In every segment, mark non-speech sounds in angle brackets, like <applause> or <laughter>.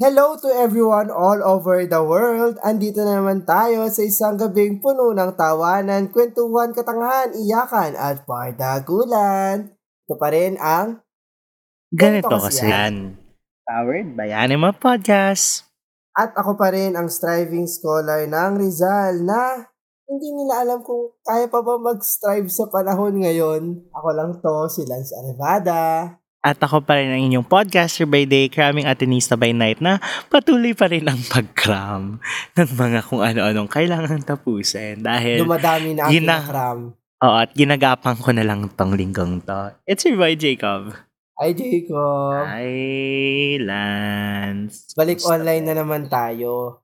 Hello to everyone all over the world. Andito na naman tayo sa isang gabing puno ng tawanan, kwentuhan, katangahan, iyakan at pardagulan. Ito pa rin ang Ganito Ganito kasi kasi yan. Powered by Anima Podcast. At ako pa rin ang striving scholar ng Rizal na hindi nila alam kung kaya pa ba mag-strive sa panahon ngayon. Ako lang to, si Lance Arevada. At ako pa rin ang inyong podcaster by day, cramming atenista by night na patuloy pa rin ang pag-cram ng mga kung ano-anong kailangan tapusin. Dahil, Dumadami na ang Yun na. kinakram. oo, at ginagapang ko na lang tong linggong to. It's your boy, Jacob. Ay, Jacob. Hi, Lance. Balik Kumusta? online na naman tayo.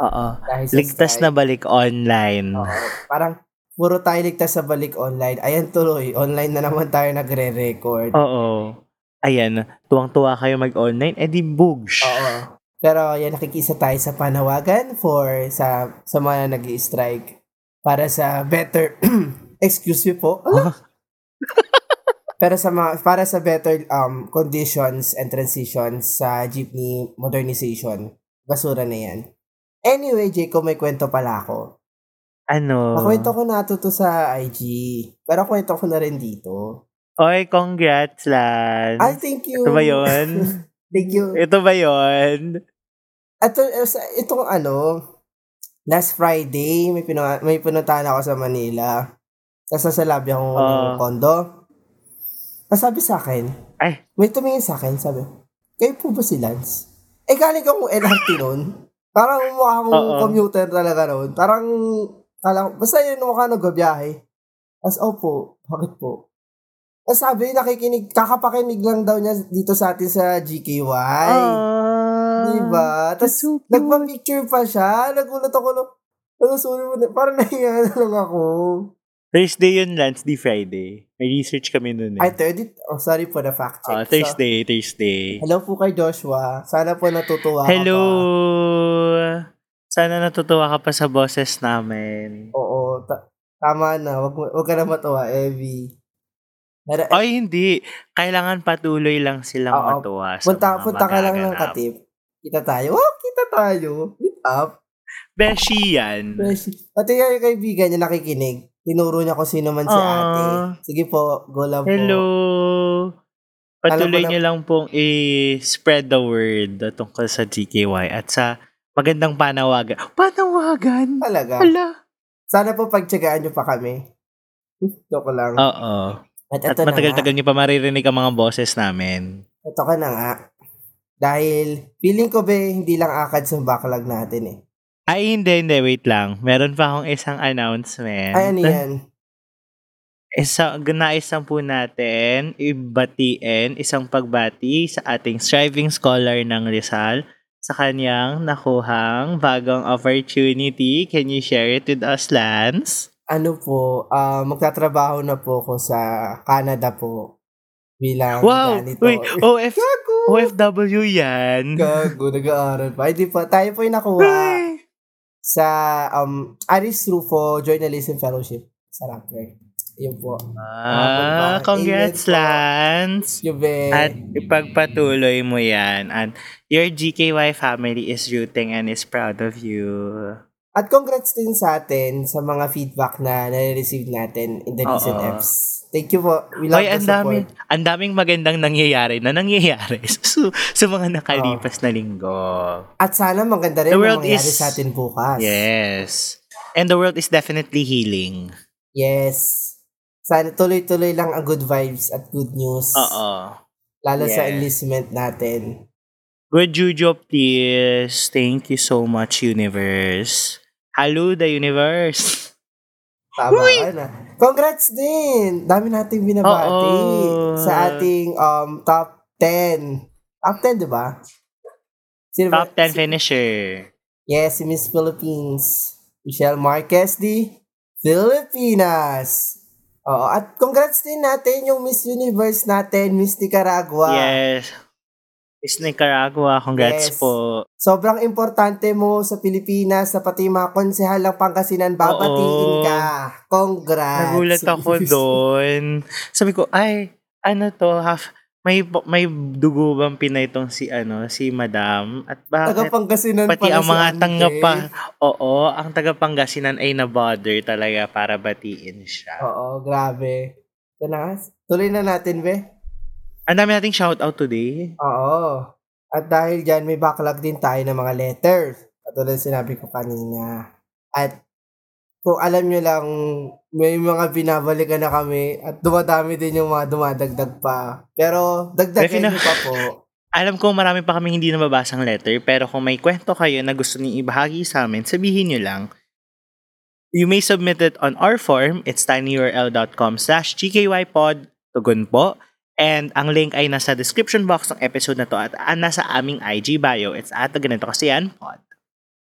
Oo. Ligtas na strike. balik online. Oo. Parang puro tayo ligtas sa balik online. Ayan tuloy, online na naman tayo nagre-record. Oo. Ayan, tuwang-tuwa kayo mag-online, edi bugs. Oo. Pero yan, nakikisa tayo sa panawagan for sa sa mga nag strike para sa better <clears throat> excuse me po. Ah. <laughs> Pero sa mga, para sa better um conditions and transitions sa jeepney modernization. Basura na yan. Anyway, Jacob, may kwento pala ako. Ano? Nakwento ko na to, to sa IG. Pero kwento ko na rin dito. Oy, congrats, Lance. Ay, thank you. Ito ba yun? <laughs> thank you. Ito ba yun? Ito, sa- itong ano, last Friday, may, pinu- may pinuntahan ako sa Manila. Tapos nasa lobby ako ng Ah. condo. Tapos sabi sa akin, Ay. may tumingin sa akin, sabi, kayo po ba si Lance? Eh, galing akong LRT noon. Parang mukha akong Oo. commuter talaga noon. Parang, kala, basta yun mukha nagbabiyahe. Tapos, opo, bakit po? Tapos sabi, nakikinig, kakapakinig lang daw niya dito sa atin sa GKY. Ah. Diba? Tapos, so nagpa-picture pa siya. Nagulat ako no. Ano, sorry mo. Parang <laughs> nahiya na lang ako. Thursday yun, Lance, di Friday. May research kami nun eh. I third it. Oh, sorry po na fact check. Ah, So, Thursday, Thursday. hello po kay Joshua. Sana po natutuwa ka Hello! pa. Sana natutuwa ka pa sa boses namin. Oo. Ta- tama na. Wag, wag ka na matuwa, Evie. Pero, Ay, hindi. Kailangan patuloy lang silang Oo. matuwa sa punta, mga punta ka lang ng katip. Kita tayo. Oh, kita tayo. Meet up. Beshi yan. Beshi. Pati yung kaibigan niya nakikinig. Tinuro niya kung sino man si Ah. ate. Sige po, go lang po. Hello! Patuloy niyo lang pong i-spread the word tungkol sa GKY at sa magandang panawagan. Panawagan? Talaga. Hala. Sana po pagtsagaan niyo pa kami. Joke lang. Oo. At At matagal-tagal niyo pa maririnig ang mga boses namin. Ito ka na nga. Dahil feeling ko ba hindi lang akad sa backlog natin eh. Ay, hindi, hindi. Wait lang. Meron pa akong isang announcement. Ay, ano yan? Isa, nais lang po natin ibatiin isang pagbati sa ating striving scholar ng Rizal sa kanyang nakuhang bagong opportunity. Can you share it with us, Lance? Ano po, ah magtatrabaho na po ako sa Canada po. Bilang Wow! ganito. Uy, OF, Gago! OFW yan. Gago, nag-aaral pa. Hindi pa. Tayo po yung nakuha sa um, Aris Rufo Journalism Fellowship sa Rappler. Yun po. Ah, congrats, Amen po. Lance. Yun be. At ipagpatuloy mo yan. And your GKY family is rooting and is proud of you. At congrats din sa atin sa mga feedback na nare-receive natin in the recent Oo. eps. Thank you po. We love Oy, the ang support. ang daming magandang nangyayari na nangyayari <laughs> sa, sa mga nakalipas na linggo. At sana maganda rin The world mangyari is- sa atin bukas. Yes. And the world is definitely healing. Yes. Sana tuloy-tuloy lang ang good vibes at good news. Oo. Lalo sa Yes. enlistment natin. Good Jujo, please. Thank you so much, universe. Hello, the universe. Tama ka na. Congrats din! Dami nating binabati Oo. sa ating um, top 10. Top 10, di ba? Sino ba- Top 10 si- finisher. Yes, si Miss Philippines. Michelle Marquez di Filipinas. Oo, at congrats din natin yung Miss Universe natin, Miss Nicaragua. Yes. Miss Nicaragua, congrats Yes. po. Sobrang importante mo sa Pilipinas sa pati mga konsehal ng Pangasinan, babatiin Oo. ka. Congrats. Nagulat ako <laughs> doon. Sabi ko, ay, ano to, half, may may dugo bang Pinay tong si ano si Madam at bakit Tagapangasinan pati ang si mga Ante. tanga pa oo ang tagapangasinan ay na bother talaga para batiin siya Oo, grabe. Na. Tuloy na natin, be. ang dami nating shoutout today Oo. At dahil dyan, may backlog din tayo ng mga letters. Katulad sinabi ko kanina. At kung alam nyo lang, may mga binabalikan na kami at dumadami din yung mga dumadagdag pa. Pero dagdagan Defina- nyo pa po. <laughs> alam ko marami pa kaming hindi nababasang letter pero kung may kwento kayo na gusto niyo ibahagi sa amin sabihin niyo lang You may submit it on our form. It's tinyurl.com slash gkypod. Tugon po. And ang link ay nasa description box ng episode na to at ah, nasa aming IG bio. It's at ganito kasi yan, pod.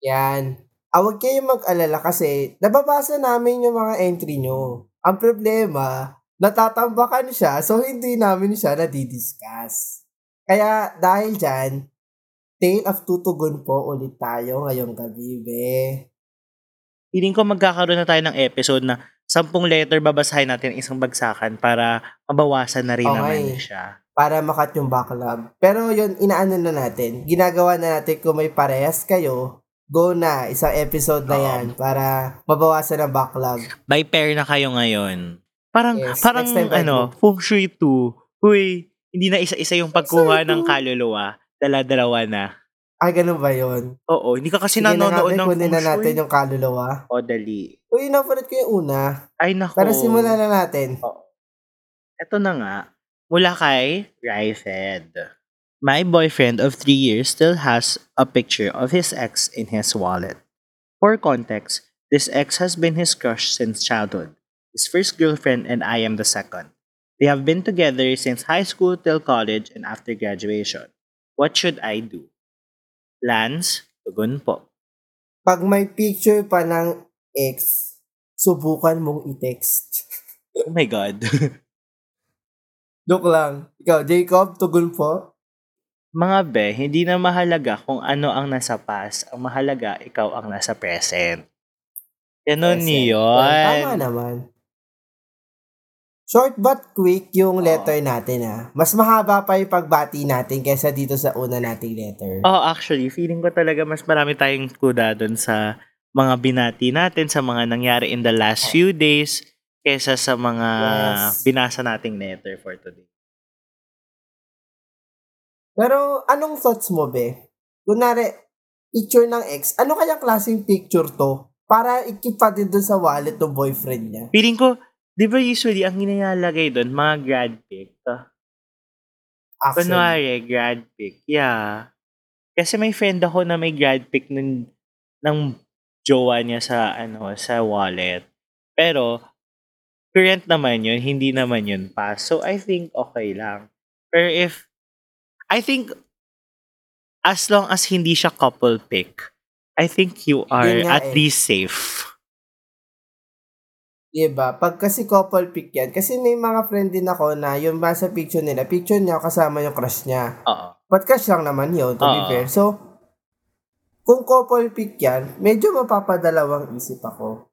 Yan. Ah, huwag kayong mag-alala kasi nababasa namin yung mga entry nyo. Ang problema, natatambakan siya so hindi namin siya nadidiscuss. Kaya dahil dyan, Tale of Tutugon po ulit tayo ngayong gabi, be. Feeling ko magkakaroon na tayo ng episode na sampung letter babasahin natin ang isang bagsakan para mabawasan na rin Okay. naman siya. Para makat yung backlog. Pero yun, inaano na natin. Ginagawa na natin kung may parehas kayo, go na, isang episode na Oo. yan para mabawasan ang backlog. By pair na kayo ngayon. Parang, Yes, parang ano, feng shui 2. Huy, hindi na isa-isa yung pagkuha ng kaluluwa. Dala-dalawa na. Ay, ganun ba yun? Oo, hindi ka kasi Sige na nanonood natin, ng kunin na natin yung kaluluwa. O, dali. Uy, napalit ko yung una. Ay, nako. Pero simulan na natin. Ito na nga. Mula kay Raifed. My boyfriend of three years still has a picture of his ex in his wallet. For context, this ex has been his crush since childhood. His first girlfriend and I am the second. They have been together since high school till college and after graduation. What should I do? Lance, tugon po. Pag may picture pa ng ex, subukan mong i-text. Oh my God. <laughs> Joke lang. Ikaw, Jacob, tugon po. Mga be, hindi na mahalaga kung ano ang nasa past. Ang mahalaga, ikaw ang nasa present. Ganun Present. yun. Well, tama naman. Short but quick yung letter natin ah. Mas mahaba pa yung pagbati natin kaysa dito sa una nating letter. Oh, actually, feeling ko talaga mas marami tayong kuda doon sa mga binati natin, sa mga nangyari in the last few days, kesa sa mga Yes. binasa nating letter for today. Pero anong thoughts mo, be? Kunwari, picture ng ex, ano kayang klaseng picture to? Para ikip pa din dun sa wallet ng boyfriend niya. Feeling ko, di ba usually, ang inilalagay doon, mga grad pic. Ah, Actually. Kunwari, grad pic. Yeah. Kasi may friend ako na may grad pic ng, ng jowa niya sa, ano, sa wallet. Pero, current naman yun, hindi naman yun pa. So, I think okay lang. Pero if, I think, as long as hindi siya couple pic, I think you are nga at eh. least safe. Diba? Pag kasi couple pic yan, kasi may mga friend din ako na yung ba sa picture nila, picture niya kasama yung crush niya. Oo. But crush lang naman yun, to be Oo. fair. So, kung couple pic yan, medyo mapapadalawang isip ako.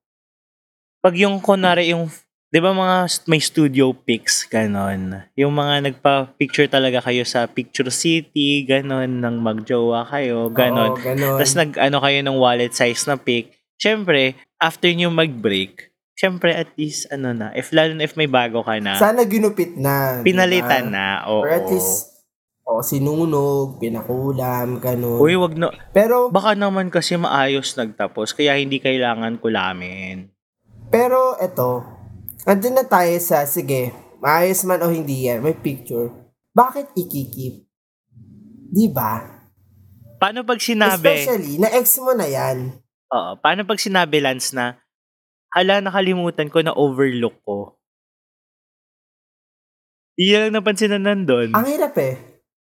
pag yung kunwari yung 'di ba mga may studio pics ganon. Yung mga nagpa-picture talaga kayo sa Picture City, ganon nang magjowa kayo, ganon. Oo, ganon. Tapos nag ano kayo ng wallet size na pic. Syempre, after nyo mag-break, syempre at least ano na, if lalo na if may bago ka na, Sana ginupit na. pinalitan diba? na. Oo. Or at least, o sinunog, pinakulam, ganun. Uy, wag na. pero, Baka naman kasi maayos nagtapos, kaya hindi kailangan kulamin. pero eto, andun na tayo sa, sige, maayos man o hindi yan, may picture. Bakit ikikip? Di ba? Paano pag sinabi? Especially, na-ex mo na yan. Oo. Paano pag sinabi, Lance, na hala, nakalimutan ko na overlook ko. Di lang napansin na nandun. Ang hirap eh.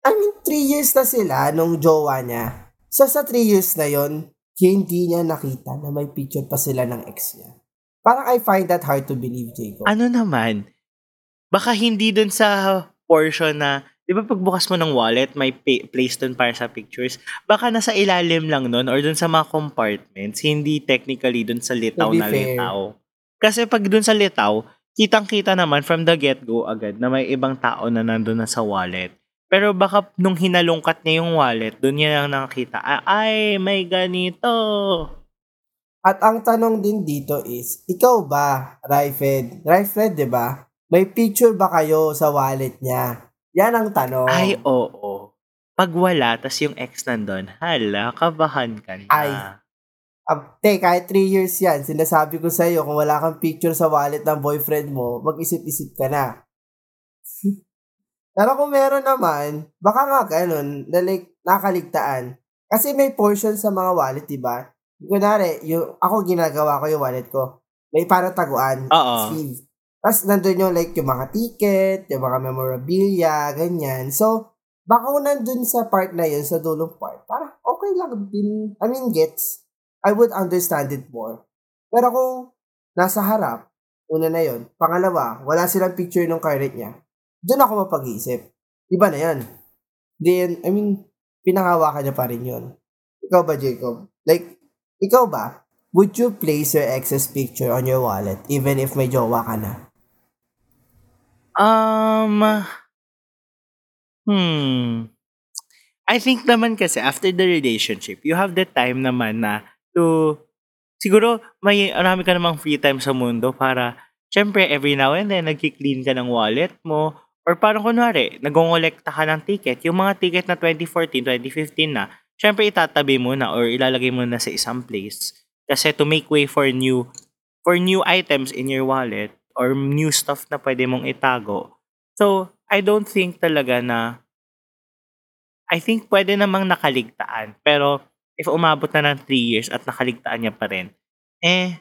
I mean, three years na sila nung jowa niya. So, sa three years na yon hindi niya nakita na may picture pa sila ng ex niya. Parang I find that hard to believe, Jacob. Ano naman? Baka hindi dun sa portion na, di ba pagbukas mo ng wallet, may pa- place dun para sa pictures. Baka nasa ilalim lang nun or dun sa mga compartments, hindi technically dun sa litaw na fair. litaw. Kasi pag dun sa litaw, kitang-kita naman from the get-go agad na may ibang tao na nandun na sa wallet. Pero baka nung hinalungkat niya yung wallet, dun niya lang nakakita, ay, may ganito. At ang tanong din dito is, ikaw ba, Raifed? Raifed, di ba? May picture ba kayo sa wallet niya? Yan ang tanong. Ay, oo. Pag wala, tas yung ex nandun, hala, kabahan ka na. Ay. Um, te, kahit 3 years yan, sinasabi ko sa'yo, kung wala kang picture sa wallet ng boyfriend mo, mag-isip-isip ka na. <laughs> Pero kung meron naman, baka nga ganun, na like, nakaligtaan. Kasi may portion sa mga wallet, di ba? Kunwari, yung, ako ginagawa ko yung wallet ko. May parang taguan. Oo. Sleeve. Tapos nandun yung like yung mga ticket, yung mga memorabilia, ganyan. So, baka kung nandun sa part na yun, sa dulong part, parang okay lang din. I mean, gets. I would understand it more. Pero kung nasa harap, una na yon Pangalawa, wala silang picture ng current niya. Doon ako mapag-iisip. Iba na yan. Then, I mean, pinangawakan niya pa rin yun. Ikaw ba, Jacob? Like, ikaw ba? Would you place your ex's picture on your wallet even if may jowa ka na? Um, hmm. I think naman kasi after the relationship, you have the time naman na to, siguro may marami ka namang free time sa mundo para, syempre every now and then, nagki-clean ka ng wallet mo, or parang kunwari, nagongolekta ka ng ticket, yung mga ticket na 2014, 2015 na, syempre itatabi mo na or ilalagay mo na sa isang place. Kasi to make way for new, for new items in your wallet, or new stuff na pwede mong itago. So, I don't think talaga na I think pwede namang nakaligtaan. Pero, if umabot na ng 3 years at nakaligtaan niya pa rin, eh,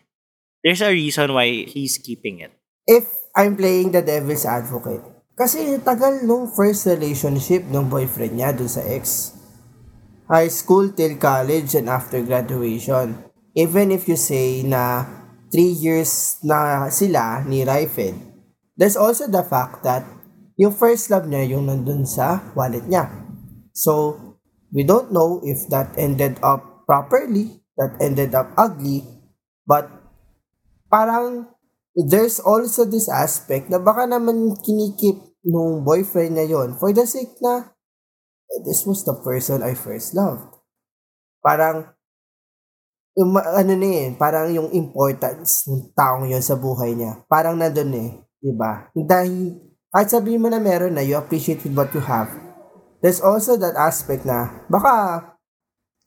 there's a reason why he's keeping it. If I'm playing the devil's advocate, kasi tagal nung first relationship ng boyfriend niya dun sa ex. High school till college and after graduation. Even if you say na 3 years na sila ni Raifed, there's also the fact that yung first love niya yung nandun sa wallet niya. So, we don't know if that ended up properly, that ended up ugly, but parang there's also this aspect na baka naman kinikip nung boyfriend niya yon for the sake na this was the person I first loved. Parang yung, ano na eh, parang yung importance ng taong yon sa buhay niya. Parang nandun eh, di ba? Dahil, kahit sabihin mo na meron na, you appreciate with what you have there's also that aspect na baka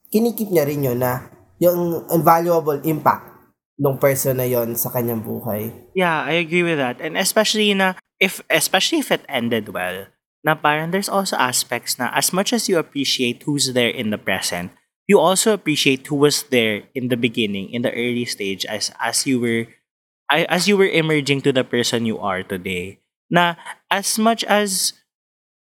kinikip niya rin yun na yung invaluable impact ng person na yon sa kanyang buhay. Yeah, I agree with that. And especially na if especially if it ended well, na parang there's also aspects na as much as you appreciate who's there in the present, you also appreciate who was there in the beginning, in the early stage as as you were as you were emerging to the person you are today. Na as much as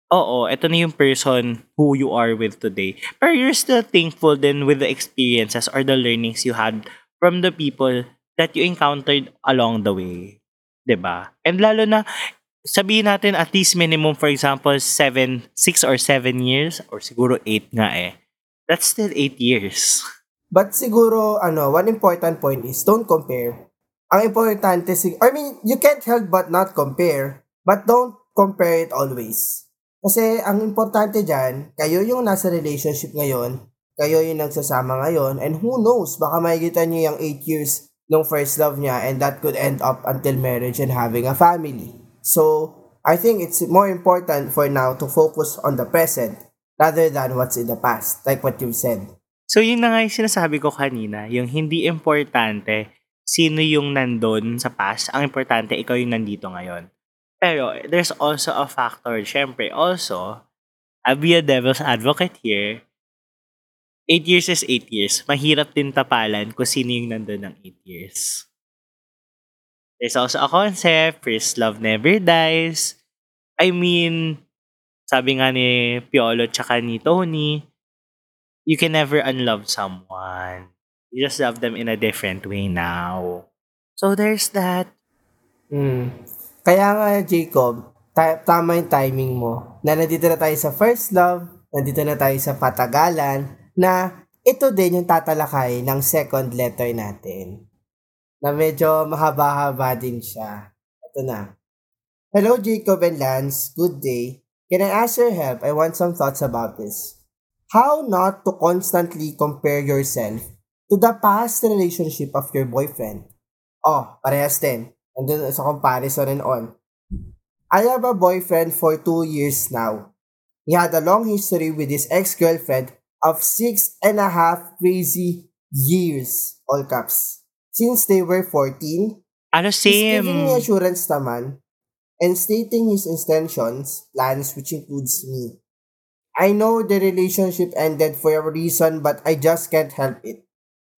oo, ito na yung person who you are with today. But you're still thankful then with the experiences or the learnings you had from the people that you encountered along the way. ba? Diba? And lalo na, sabihin natin at least minimum, for example, 7, 6 or 7 years, or siguro 8 nga eh. That's still 8 years. But siguro, ano, one important point is, don't compare. Ang importante, I mean, you can't help but not compare, but don't compare it always. Kasi ang importante dyan, kayo yung nasa relationship ngayon, kayo yung nagsasama ngayon, and who knows, baka makikita nyo yung 8 years ng first love niya and that could end up until marriage and having a family. So, I think it's more important for now to focus on the present rather than what's in the past, like what you've said. So, yun na nga yung sinasabi ko kanina, yung hindi importante sino yung nandun sa past, ang importante ikaw yung nandito ngayon. Pero there's also a factor, syempre, also, I'll be a devil's advocate here. 8 years is 8 years. Mahirap din tapalan kung sino yung nandun ng 8 years. There's also a concept, first love never dies. I mean, sabi nga ni Piolo tsaka ni Tony, you can never unlove someone. You just love them in a different way now. So there's that. Mm. Kaya nga, Jacob, ta- tama yung timing mo. Na nandito na tayo sa first love, nandito na tayo sa patagalan, na ito din yung tatalakay ng second letter natin. Na medyo mahaba-haba din siya. Ito na. Hello, Jacob and Lance. Good day. Can I ask your help? I want some thoughts about this. How not to constantly compare yourself to the past relationship of your boyfriend. Oh, parehas din. Andun sa comparison and on. I have a boyfriend for two years now. He had a long history with his ex-girlfriend of six and a half crazy years, all caps. Since they were 14, Ano he's giving me same? assurance naman and stating his intentions, plans which includes me. I know the relationship ended for a reason but I just can't help it.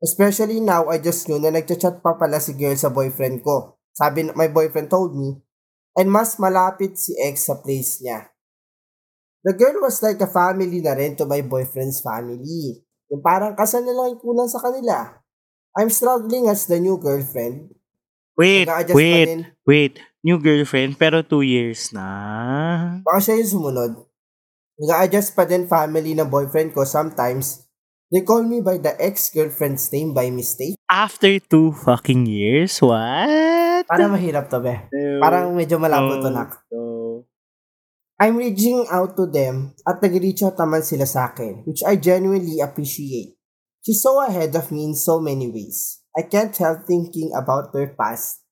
Especially now, I just knew na nagchat-chat pa pala si girl sa boyfriend ko. Sabi, my boyfriend told me. And mas malapit si ex sa place niya. The girl was like a family na rin to my boyfriend's family. Yung parang kasal na lang yung kulang sa kanila. I'm struggling as the new girlfriend. Wait, Nag-a-adjust pa wait, din. wait. New girlfriend, pero two years na. Baka siya yung sumunod. Nag-a-adjust pa din family ng boyfriend ko sometimes. They call me by the ex-girlfriend's name by mistake. After two fucking years? What? Parang mahirap to, be. Parang medyo malabo to, nak. No. I'm reaching out to them at nag-reach out naman sila sa akin, which I genuinely appreciate. She's so ahead of me in so many ways. I can't help thinking about her past,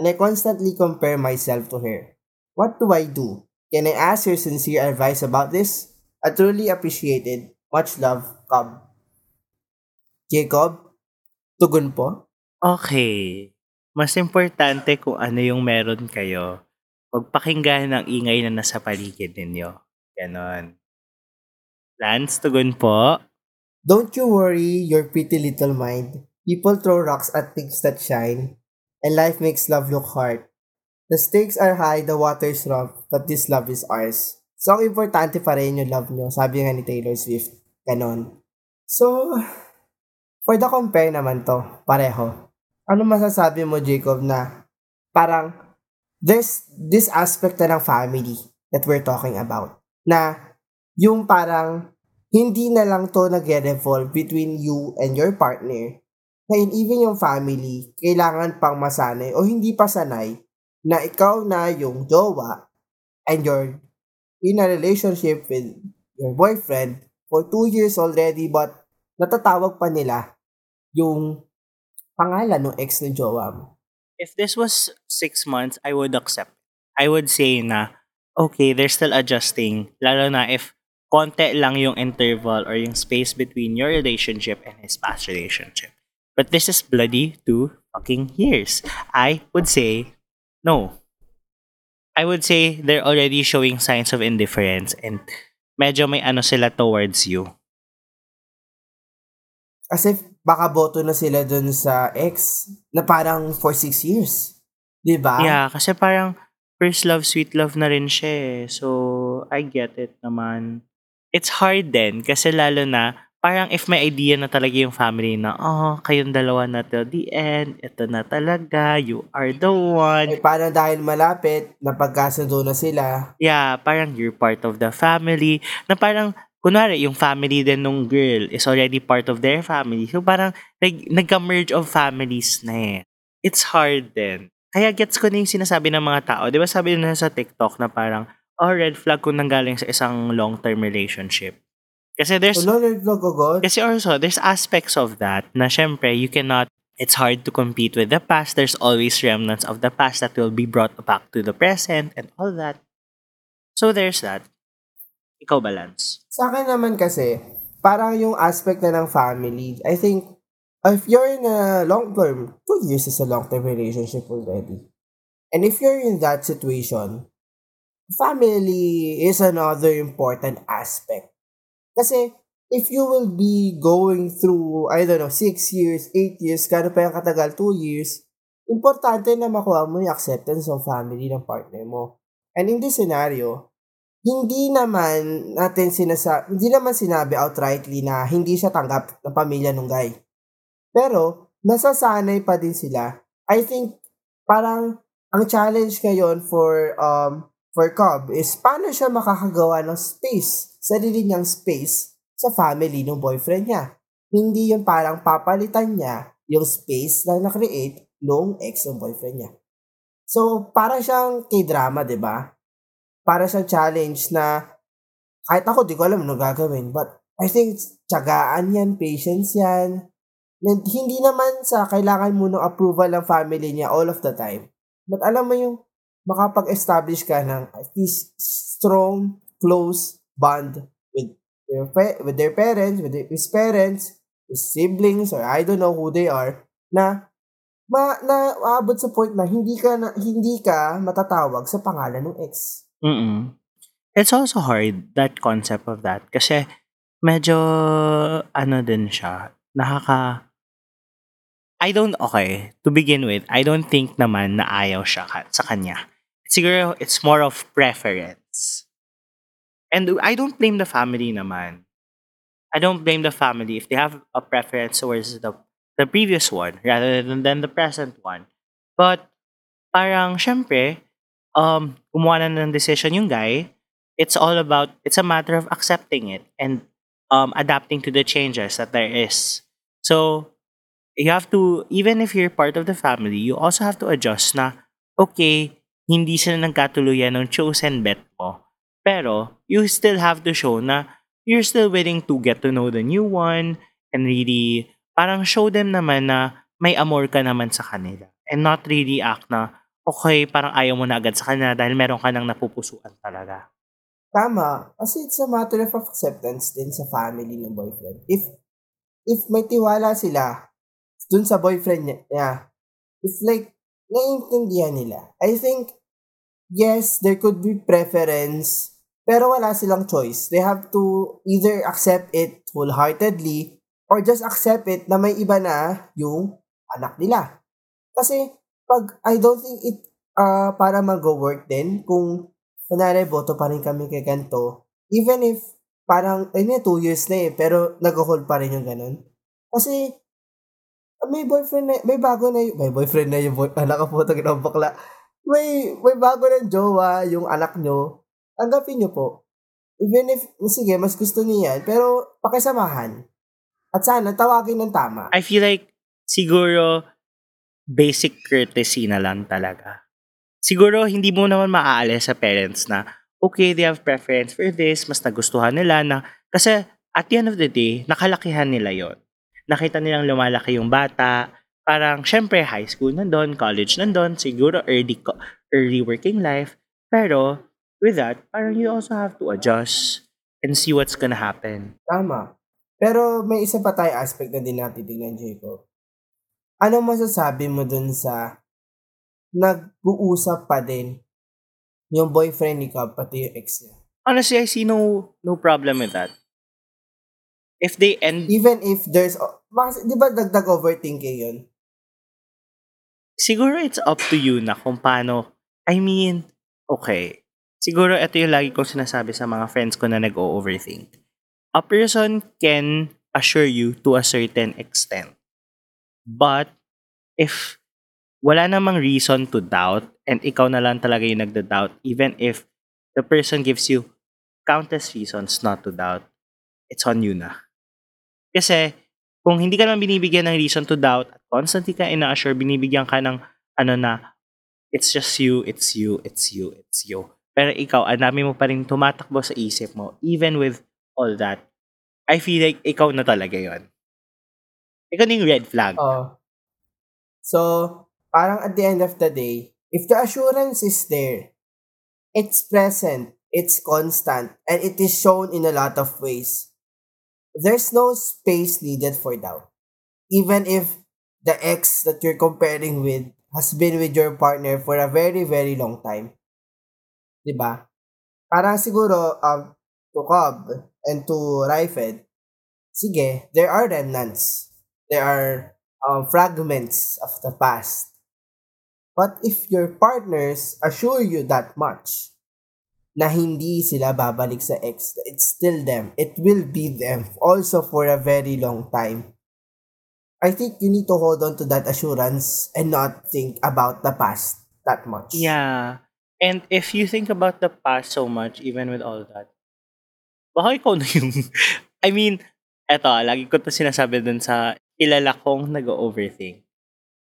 and I constantly compare myself to her. What do I do? Can I ask your sincere advice about this? I truly appreciate it. Much love, Cobb. Jacob? Tugon po? Okay. Mas importante kung ano yung meron kayo. Magpakinggan ng ingay na nasa paligid ninyo. Ganon. Lance, tugon po. Don't you worry your pretty little mind. People throw rocks at things that shine, and life makes love look hard. The stakes are high, the water's rough, but this love is ours. So, ang importante pa rin yung love nyo. Sabi nga ni Taylor Swift. Ganon. So, for the compare naman to, pareho. Ano masasabi mo, Jacob, na parang there's this aspect na ng family that we're talking about. Na yung parang hindi na lang to nag-revolve between you and your partner. Ngayon, even yung family, kailangan pang masanay o hindi pa sanay na ikaw na yung jowa and you're in a relationship with your boyfriend for two years already but natatawag pa nila yung pangalan ng ex ng jowa mo. If this was six months, I would accept. I would say na, okay, they're still adjusting. Lalo na if konti lang yung interval or yung space between your relationship and his past relationship. But this is bloody two fucking years. I would say, no. I would say they're already showing signs of indifference and medyo may ano sila towards you. Kasi baka boto na sila dun sa ex na parang for six years. Di ba? Yeah, kasi parang first love, sweet love na rin siya eh. So, I get it naman. It's hard din kasi lalo na parang if may idea na talaga yung family na, oh, kayong dalawa na till the end, ito na talaga, you are the one. Eh, paano dahil malapit, napagkasundo na sila. Yeah, parang you're part of the family. Na parang, kunwari, yung family din nung girl is already part of their family. So parang, nag, nagka-merge of families na eh. It's hard din. Kaya gets ko na yung sinasabi ng mga tao. Di ba sabi nila sa TikTok na parang, oh, red flag kung nanggaling sa isang long-term relationship. Kasi there's, kasi also, there's aspects of that na syempre, you cannot, it's hard to compete with the past. There's always remnants of the past that will be brought back to the present and all that. So there's that. Ikaw balance. Sa akin naman kasi, parang yung aspect na ng family, I think, if you're in a long term, two years is a long term relationship already. And if you're in that situation, family is another important aspect. Kasi, if you will be going through, I don't know, six years, eight years, kano pa yung katagal, two years, importante na makuha mo yung acceptance ng family ng partner mo. And in this scenario, hindi naman natin sinasa hindi naman sinabi outrightly na hindi siya tanggap ng pamilya ng guy. Pero, nasasanay pa din sila. I think, parang, ang challenge ngayon for, um, for Cobb is paano siya makakagawa ng space, sarili niyang space sa family ng boyfriend niya. Hindi yung parang papalitan niya yung space na na-create nung ex ng boyfriend niya. So, para siyang k-drama, di ba? Para siyang challenge na kahit ako, di ko alam ano gagawin. But I think tsagaan yan, patience yan. And hindi naman sa kailangan mo ng approval ng family niya all of the time. But alam mo yung makapag-establish ka ng at least strong, close bond with their, with their parents, with their, his parents, his siblings, or I don't know who they are, na ma, na aabot sa point na hindi ka na, hindi ka matatawag sa pangalan ng ex. Mm. It's also hard that concept of that kasi medyo ano din siya, nakaka I don't, okay, to begin with, I don't think naman na ayaw siya sa kanya. Siguro, it's more of preference. And I don't blame the family naman. I don't blame the family if they have a preference towards the the previous one rather than, than the present one. But, parang, syempre, um, gumawa na ng decision yung guy, it's all about, it's a matter of accepting it and um, adapting to the changes that there is. So, you have to, even if you're part of the family, you also have to adjust na, okay, hindi sila nagkatuluyan ng chosen bet mo. Pero, you still have to show na you're still willing to get to know the new one and really, parang show them naman na may amor ka naman sa kanila. And not really act na, okay, parang ayaw mo na agad sa kanila dahil meron ka nang napupusuan talaga. Tama. Kasi it's a matter of acceptance din sa family ng boyfriend. If if may tiwala sila dun sa boyfriend niya, it's like, naiintindihan nila. I think, yes, there could be preference, pero wala silang choice. They have to either accept it wholeheartedly or just accept it na may iba na yung anak nila. Kasi, pag, I don't think it, uh, para mag-work din, kung, kunwari, boto pa rin kami kay ganito, even if, parang, ay na, two years na eh, pero nag-hold pa rin yung ganun. Kasi, may boyfriend na, may bago na, may boyfriend na yung boy, anak po, ng bakla. May, may bago ng jowa, yung anak nyo. Tanggapin nyo po. Even if, sige, mas gusto niya yan, pero pakisamahan. At sana, tawagin ng tama. I feel like, siguro, basic courtesy na lang talaga. Siguro, hindi mo naman maaalis sa parents na, okay, they have preference for this, mas nagustuhan nila na, kasi at the end of the day, nakalakihan nila yon nakita nilang lumalaki yung bata. Parang, syempre, high school nandun, college nandun, siguro early, early working life. Pero, with that, parang you also have to adjust and see what's gonna happen. Tama. Pero may isa pa tayo aspect na din natin tingnan, Jacob. Ano masasabi mo dun sa nag-uusap pa din yung boyfriend ni Cobb pati yung ex niya? Honestly, I see no no problem with that if they end... Even if there's... Di ba dagdag overthinking yun? Siguro it's up to you na kung paano... I mean, okay. Siguro ito yung lagi kong sinasabi sa mga friends ko na nag-o-overthink. A person can assure you to a certain extent. But, if wala namang reason to doubt and ikaw na lang talaga yung nagda-doubt even if the person gives you countless reasons not to doubt, it's on you na. Kasi, kung hindi ka naman binibigyan ng reason to doubt at constantly ka ina-assure, binibigyan ka ng ano na, it's just you, it's you, it's you, it's you. Pero ikaw, ang dami mo pa rin tumatakbo sa isip mo, even with all that. I feel like ikaw na talaga yon. Ikaw na yung red flag. Oh. So, parang at the end of the day, if the assurance is there, it's present, it's constant, and it is shown in a lot of ways there's no space needed for doubt. Even if the ex that you're comparing with has been with your partner for a very, very long time. Diba? Parang siguro, um, to Cobb and to Raifed, sige, there are remnants. There are um, fragments of the past. But if your partners assure you that much, na hindi sila babalik sa ex. It's still them. It will be them also for a very long time. I think you need to hold on to that assurance and not think about the past that much. Yeah. And if you think about the past so much, even with all that, baka ikaw na yung... <laughs> I mean, eto, lagi ko to sinasabi dun sa kilala kong nag-overthink.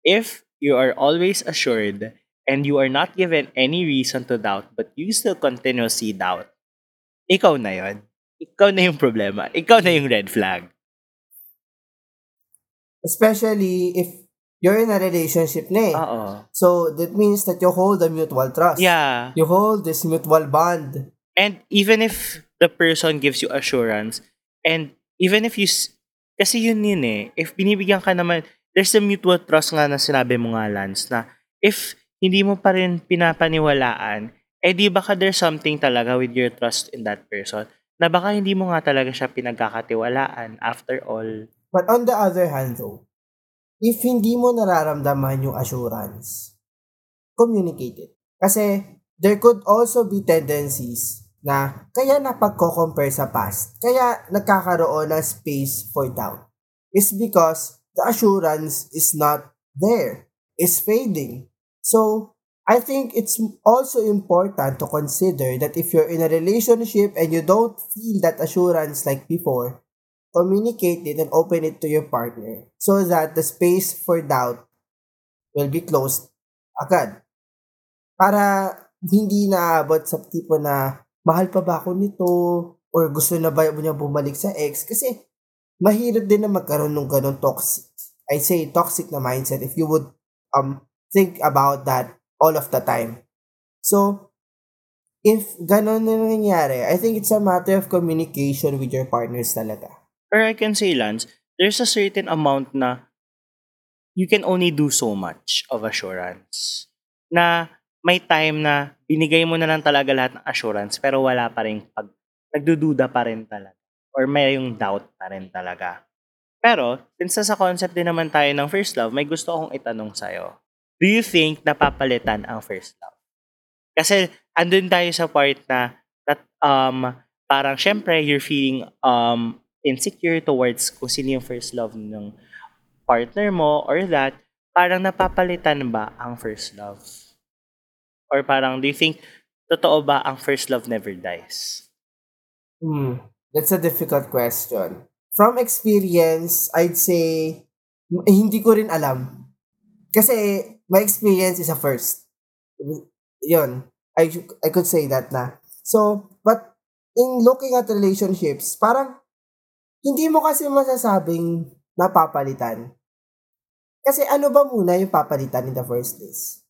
If you are always assured and you are not given any reason to doubt but you still continuously doubt, ikaw na yon. Ikaw na yung problema. Ikaw na yung red flag. Especially if you're in a relationship na eh. Oo. So, that means that you hold a mutual trust. Yeah. You hold this mutual bond. And even if the person gives you assurance, and even if you, kasi yun yun eh, if binibigyan ka naman, there's a mutual trust nga na sinabi mo nga, Lance, na if hindi mo pa rin pinapaniwalaan, eh di baka there's something talaga with your trust in that person, na baka hindi mo nga talaga siya pinagkakatiwalaan after all. But on the other hand though, if hindi mo nararamdaman yung assurance, communicate it. Kasi there could also be tendencies na kaya napagko-compare sa past, kaya nagkakaroon ng space for doubt. Is because the assurance is not there. It's fading. So, I think it's also important to consider that if you're in a relationship and you don't feel that assurance like before, communicate it and open it to your partner so that the space for doubt will be closed agad. Para hindi naabot sa tipo na mahal pa ba ako nito or gusto na ba niya bumalik sa ex kasi mahirap din na magkaroon ng ganong toxic I say toxic na mindset if you would um think about that all of the time. So, if ganon na nangyayari, I think it's a matter of communication with your partners talaga. Or I can say, Lance, there's a certain amount na you can only do so much of assurance. Na may time na binigay mo na lang talaga lahat ng assurance pero wala pa rin pag nagdududa pa rin talaga. Or may yung doubt pa rin talaga. Pero, since sa concept din naman tayo ng first love, may gusto akong itanong sa'yo. Do you think napapalitan ang first love? Kasi andun tayo sa part na that um parang syempre you're feeling um insecure towards kung sino yung first love ng partner mo or that parang napapalitan ba ang first love? Or parang do you think totoo ba ang first love never dies? Hmm, that's a difficult question. From experience, I'd say hindi ko rin alam. Kasi my experience is a first. Yun. I, I could say that na. So, but in looking at relationships, parang hindi mo kasi masasabing napapalitan. Kasi ano ba muna yung papalitan in the first place?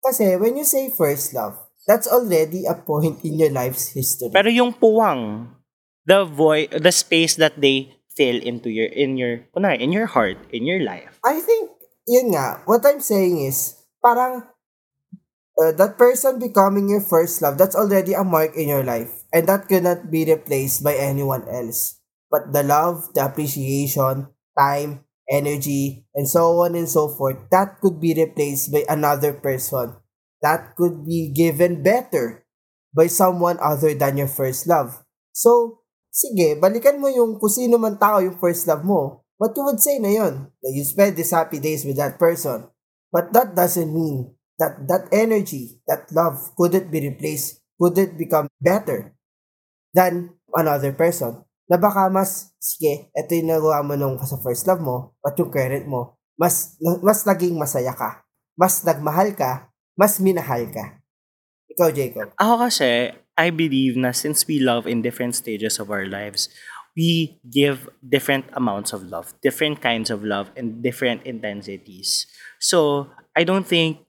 Kasi when you say first love, that's already a point in your life's history. Pero yung puwang, the void, the space that they fill into your in your kunwari, in your heart, in your life. I think, yun nga, what I'm saying is, parang, uh, that person becoming your first love, that's already a mark in your life. And that cannot be replaced by anyone else. But the love, the appreciation, time, energy, and so on and so forth, that could be replaced by another person. That could be given better by someone other than your first love. So, sige, balikan mo yung kung sino man tao yung first love mo. What you would say na yun, that you spend these happy days with that person. But that doesn't mean that that energy, that love couldn't be replaced, couldn't become better than another person. Na baka mas, sige, ito yung nagawa mo nung sa first love mo, at yung current mo, mas, mas naging masaya ka. Mas nagmahal ka, mas minahal ka. Ikaw, Jacob. Ako kasi, I believe na since we love in different stages of our lives, we give different amounts of love, different kinds of love, and different intensities. So, I don't think,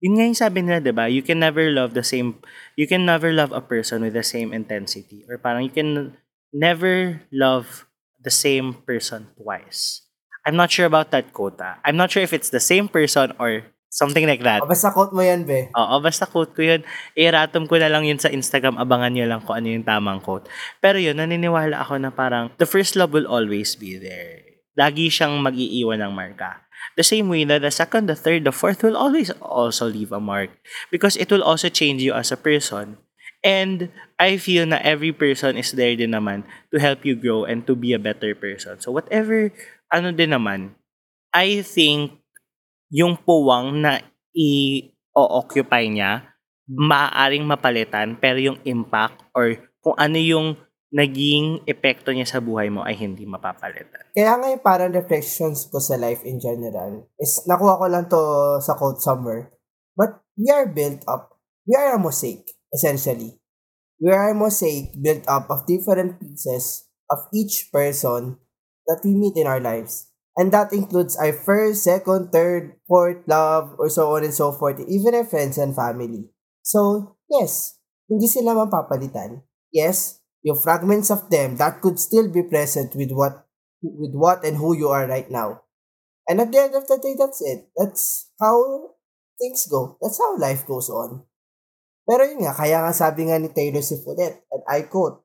yun nga yung sabi nila, di ba? You can never love the same, you can never love a person with the same intensity. Or parang you can never love the same person twice. I'm not sure about that quote. ah. I'm not sure if it's the same person or something like that. O, basta quote mo yan, be. Oo, basta quote ko yun. I-ratom ko na lang yun sa Instagram. Abangan nyo lang kung ano yung tamang quote. Pero yun, naniniwala ako na parang the first love will always be there. Lagi siyang mag-iiwan ng marka. The same way na the second, the third, the fourth will always also leave a mark. Because it will also change you as a person. And I feel na every person is there din naman to help you grow and to be a better person. So whatever, ano din naman, I think yung puwang na i-occupy niya, maaaring mapalitan, pero yung impact or kung ano yung naging epekto niya sa buhay mo ay hindi mapapalitan. Kaya nga yung parang reflections ko sa life in general is nakuha ko lang to sa quote somewhere. But we are built up. We are a mosaic, essentially. We are a mosaic built up of different pieces of each person that we meet in our lives. And that includes our first, second, third, fourth love, or so on and so forth, even our friends and family. So, yes, hindi sila mapapalitan. Yes, yung fragments of them that could still be present with what with what and who you are right now. And at the end of the day, that's it. That's how things go. That's how life goes on. Pero yun nga, kaya nga sabi nga ni Taylor Swift ulit, and I quote,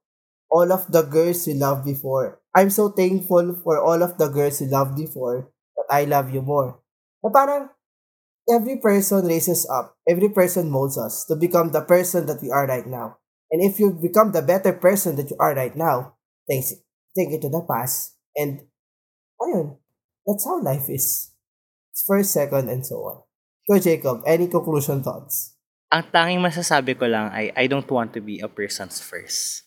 all of the girls you loved before. I'm so thankful for all of the girls you loved before, but I love you more. Na parang, every person raises up. Every person molds us to become the person that we are right now. And if you become the better person that you are right now, thanks, take it to the past. And, ayun, that's how life is. It's first, second, and so on. Go, Jacob, any conclusion thoughts? Ang tanging masasabi ko lang ay, I don't want to be a person's first.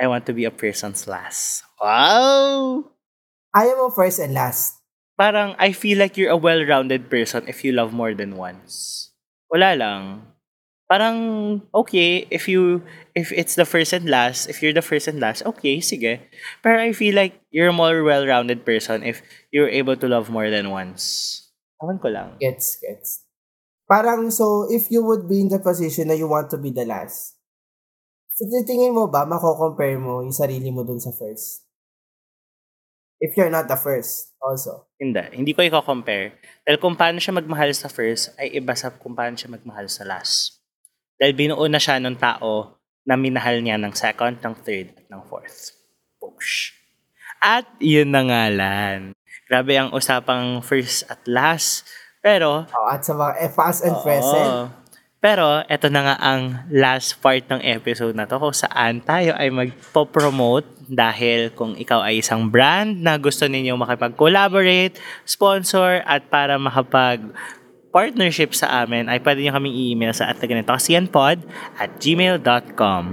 I want to be a person's last. Wow! I am a first and last. Parang, I feel like you're a well-rounded person if you love more than once. Wala lang parang okay if you if it's the first and last if you're the first and last okay sige pero I feel like you're a more well-rounded person if you're able to love more than once Awan ko lang gets gets parang so if you would be in the position na you want to be the last so titingin mo ba mako-compare mo yung sarili mo dun sa first if you're not the first also hindi hindi ko i-compare dahil kung paano siya magmahal sa first ay iba sa kung paano siya magmahal sa last dahil binuo na siya ng tao na minahal niya ng second, ng third, at ng fourth. Push. At yun na nga lang. Grabe ang usapang first at last. Pero... Oh, at sa mga eh, past and oo, present. Pero, eto na nga ang last part ng episode na to kung saan tayo ay magpo-promote dahil kung ikaw ay isang brand na gusto ninyo makipag-collaborate, sponsor, at para makapag partnership sa amin, ay pwede nyo kaming i-email sa at at gmail.com.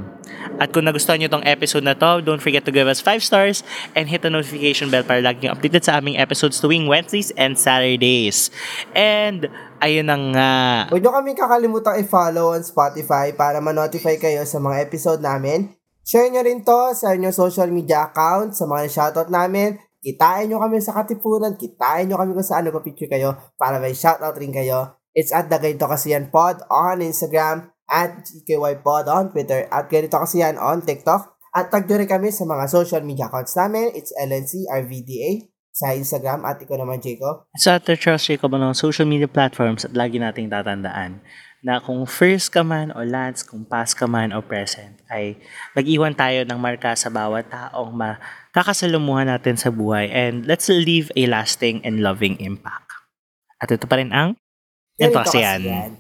At kung nagustuhan nyo tong episode na to, don't forget to give us 5 stars and hit the notification bell para lagi updated sa aming episodes tuwing Wednesdays and Saturdays. And, ayun na nga. Huwag nyo kaming kakalimutan i-follow on Spotify para ma-notify kayo sa mga episode namin. Share nyo rin to sa inyong social media account, sa mga shoutout namin, Kitain nyo kami sa Katipunan. Kitain nyo kami kung saan nagpa-picture kayo para may shoutout rin kayo. It's at The Ganito Kasi Yan Pod on Instagram, at GKY Pod on Twitter, at Ganito Kasi Yan on TikTok. At tag rin kami sa mga social media accounts namin. It's LNC RVDA sa Instagram at ikaw naman, Jacob. Sa. Charles Jacob ng social media platforms at lagi nating tatandaan na kung first ka man o last, kung past ka man o present, ay mag-iwan tayo ng marka sa bawat taong makakasalumuhan natin sa buhay and let's leave a lasting and loving impact. At ito pa rin ang Ganito kasi yan.